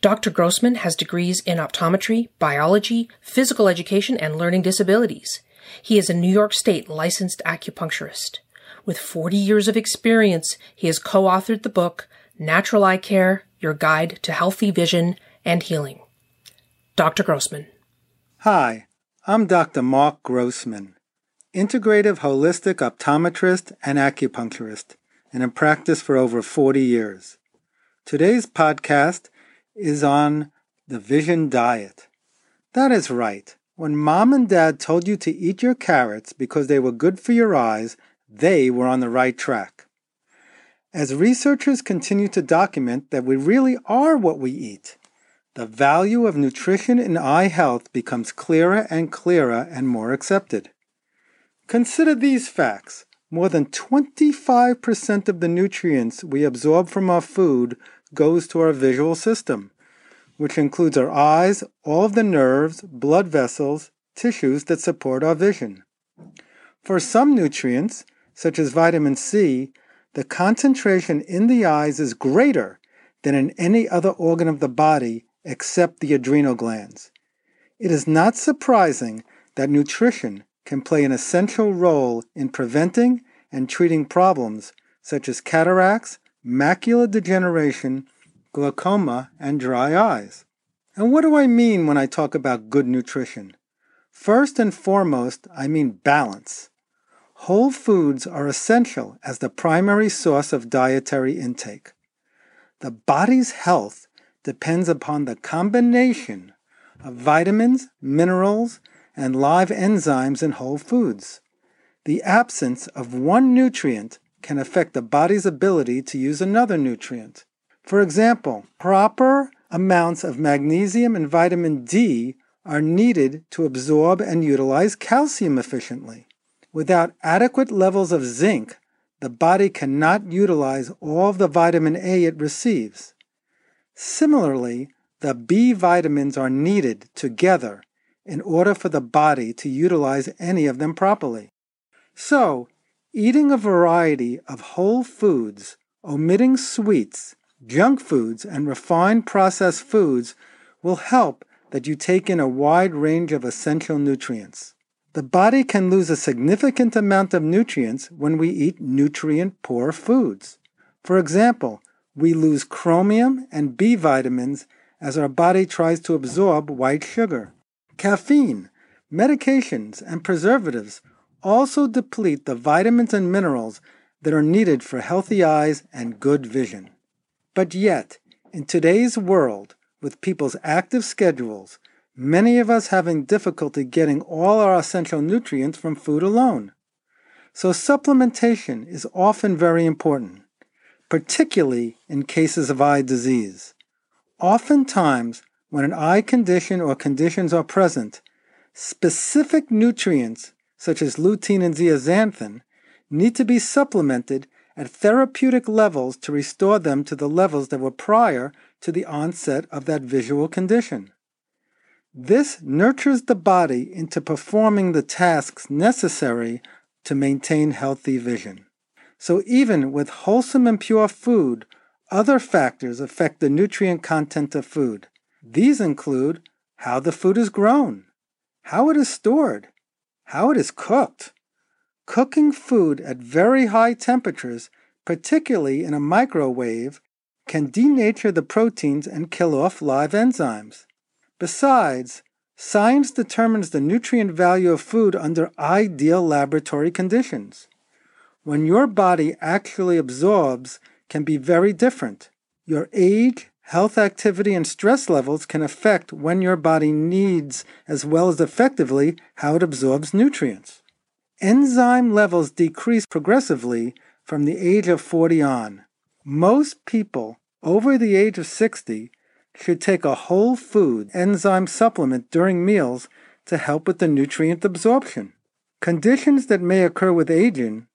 Dr. Grossman has degrees in optometry, biology, physical education, and learning disabilities. He is a New York State licensed acupuncturist. With 40 years of experience, he has co-authored the book Natural Eye Care, Your Guide to Healthy Vision and Healing. Dr. Grossman. Hi, I'm Dr. Mark Grossman, integrative holistic optometrist and acupuncturist, and in practice for over 40 years. Today's podcast is on the vision diet. That is right. When mom and dad told you to eat your carrots because they were good for your eyes, they were on the right track. As researchers continue to document that we really are what we eat, the value of nutrition in eye health becomes clearer and clearer and more accepted. Consider these facts. More than 25% of the nutrients we absorb from our food goes to our visual system, which includes our eyes, all of the nerves, blood vessels, tissues that support our vision. For some nutrients, such as vitamin C, the concentration in the eyes is greater than in any other organ of the body except the adrenal glands. It is not surprising that nutrition can play an essential role in preventing and treating problems such as cataracts, macular degeneration, glaucoma, and dry eyes. And what do I mean when I talk about good nutrition? First and foremost, I mean balance. Whole foods are essential as the primary source of dietary intake. The body's health depends upon the combination of vitamins, minerals, and live enzymes in whole foods. The absence of one nutrient can affect the body's ability to use another nutrient. For example, proper amounts of magnesium and vitamin D are needed to absorb and utilize calcium efficiently. Without adequate levels of zinc, the body cannot utilize all of the vitamin A it receives. Similarly, the B vitamins are needed together in order for the body to utilize any of them properly. So, Eating a variety of whole foods, omitting sweets, junk foods, and refined processed foods will help that you take in a wide range of essential nutrients. The body can lose a significant amount of nutrients when we eat nutrient poor foods. For example, we lose chromium and B vitamins as our body tries to absorb white sugar. Caffeine, medications, and preservatives also deplete the vitamins and minerals that are needed for healthy eyes and good vision. But yet, in today's world, with people's active schedules, many of us having difficulty getting all our essential nutrients from food alone. So supplementation is often very important, particularly in cases of eye disease. Oftentimes, when an eye condition or conditions are present, specific nutrients such as lutein and zeaxanthin, need to be supplemented at therapeutic levels to restore them to the levels that were prior to the onset of that visual condition. This nurtures the body into performing the tasks necessary to maintain healthy vision. So, even with wholesome and pure food, other factors affect the nutrient content of food. These include how the food is grown, how it is stored, how it is cooked. Cooking food at very high temperatures, particularly in a microwave, can denature the proteins and kill off live enzymes. Besides, science determines the nutrient value of food under ideal laboratory conditions. When your body actually absorbs can be very different. Your age, Health activity and stress levels can affect when your body needs, as well as effectively, how it absorbs nutrients. Enzyme levels decrease progressively from the age of 40 on. Most people over the age of 60 should take a whole food enzyme supplement during meals to help with the nutrient absorption. Conditions that may occur with aging,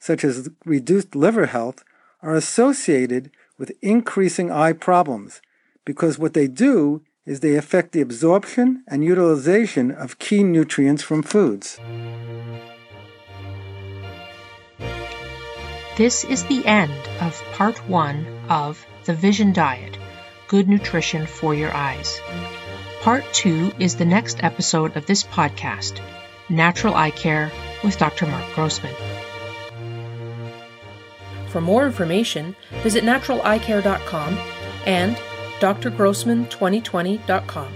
such as reduced liver health, are associated with increasing eye problems because what they do is they affect the absorption and utilization of key nutrients from foods. This is the end of part one of The Vision Diet Good Nutrition for Your Eyes. Part two is the next episode of this podcast Natural Eye Care with Dr. Mark Grossman. For more information, visit naturaleyecare.com and drgrossman2020.com.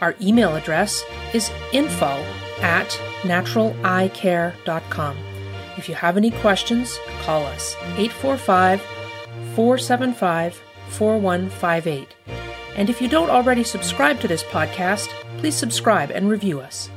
Our email address is info at naturaleyecare.com. If you have any questions, call us 845 475 4158. And if you don't already subscribe to this podcast, please subscribe and review us.